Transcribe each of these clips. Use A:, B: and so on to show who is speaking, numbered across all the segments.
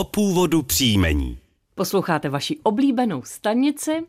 A: o původu příjmení.
B: Posloucháte vaši oblíbenou stanici,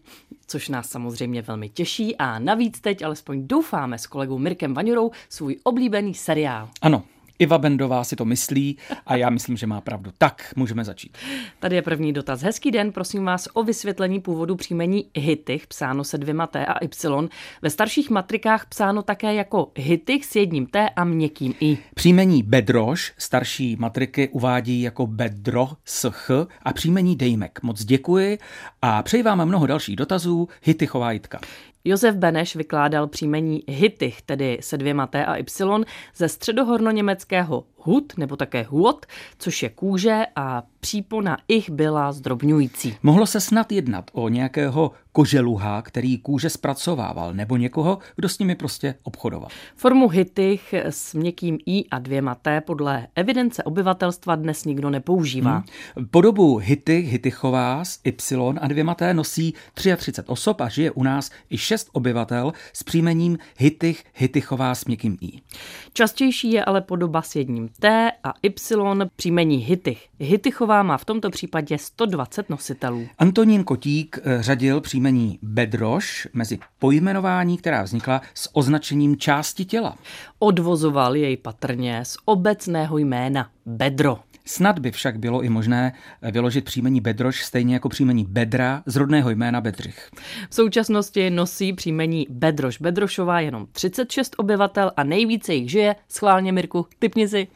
B: což nás samozřejmě velmi těší a navíc teď alespoň doufáme s kolegou Mirkem Vaňurou svůj oblíbený seriál.
C: Ano, Iva Bendová si to myslí a já myslím, že má pravdu. Tak, můžeme začít.
B: Tady je první dotaz. Hezký den, prosím vás o vysvětlení původu příjmení Hittich, psáno se dvěma T a Y. Ve starších matrikách psáno také jako Hittich s jedním T a měkkým I.
C: Příjmení Bedroš starší matriky uvádí jako Bedro s Ch a příjmení Dejmek. Moc děkuji a přeji vám mnoho dalších dotazů. Hittichová Jitka.
B: Josef Beneš vykládal příjmení Hittich, tedy se dvěma T a Y, ze středohorno-německého hud nebo také huot, což je kůže a přípona ich byla zdrobňující.
C: Mohlo se snad jednat o nějakého koželuha, který kůže zpracovával, nebo někoho, kdo s nimi prostě obchodoval.
B: Formu hitych s měkkým i a dvěma t podle evidence obyvatelstva dnes nikdo nepoužívá.
C: Hmm. Podobu hity, hitychová s y a dvěma t nosí 33 osob a žije u nás i 6 obyvatel s příjmením hitych, hitychová s měkkým i.
B: Častější je ale podoba s jedním T a Y příjmení Hittich. Hittichová má v tomto případě 120 nositelů.
C: Antonín Kotík eh, řadil příjmení Bedroš mezi pojmenování, která vznikla s označením části těla.
B: Odvozoval jej patrně z obecného jména Bedro.
C: Snad by však bylo i možné vyložit příjmení Bedroš stejně jako příjmení Bedra z rodného jména Bedřich.
B: V současnosti nosí příjmení Bedroš Bedrošová jenom 36 obyvatel a nejvíce jich žije, schválně Mirku, typni si.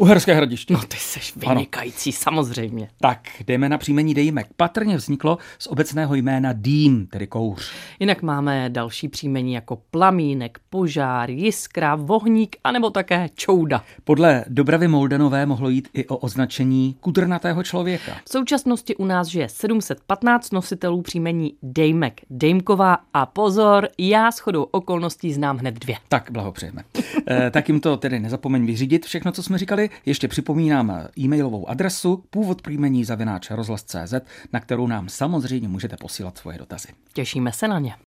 C: Uherské hradiště.
B: No ty seš vynikající, ano. samozřejmě.
C: Tak, jdeme na příjmení dejmek. Patrně vzniklo z obecného jména dým, tedy kouř.
B: Jinak máme další příjmení jako plamínek, požár, jiskra, vohník anebo také čouda.
C: Podle Dobravy Moldenové mohlo jít i o označení kudrnatého člověka.
B: V současnosti u nás žije 715 nositelů příjmení dejmek, dejmková a pozor, já shodou okolností znám hned dvě.
C: Tak blahopřejeme. e, tak jim to tedy nezapomeň vyřídit všechno, co jsme říkali. Ještě připomínám e-mailovou adresu původ příjmení zavináč rozhlas.cz, na kterou nám samozřejmě můžete posílat svoje dotazy.
B: Těšíme se na ně.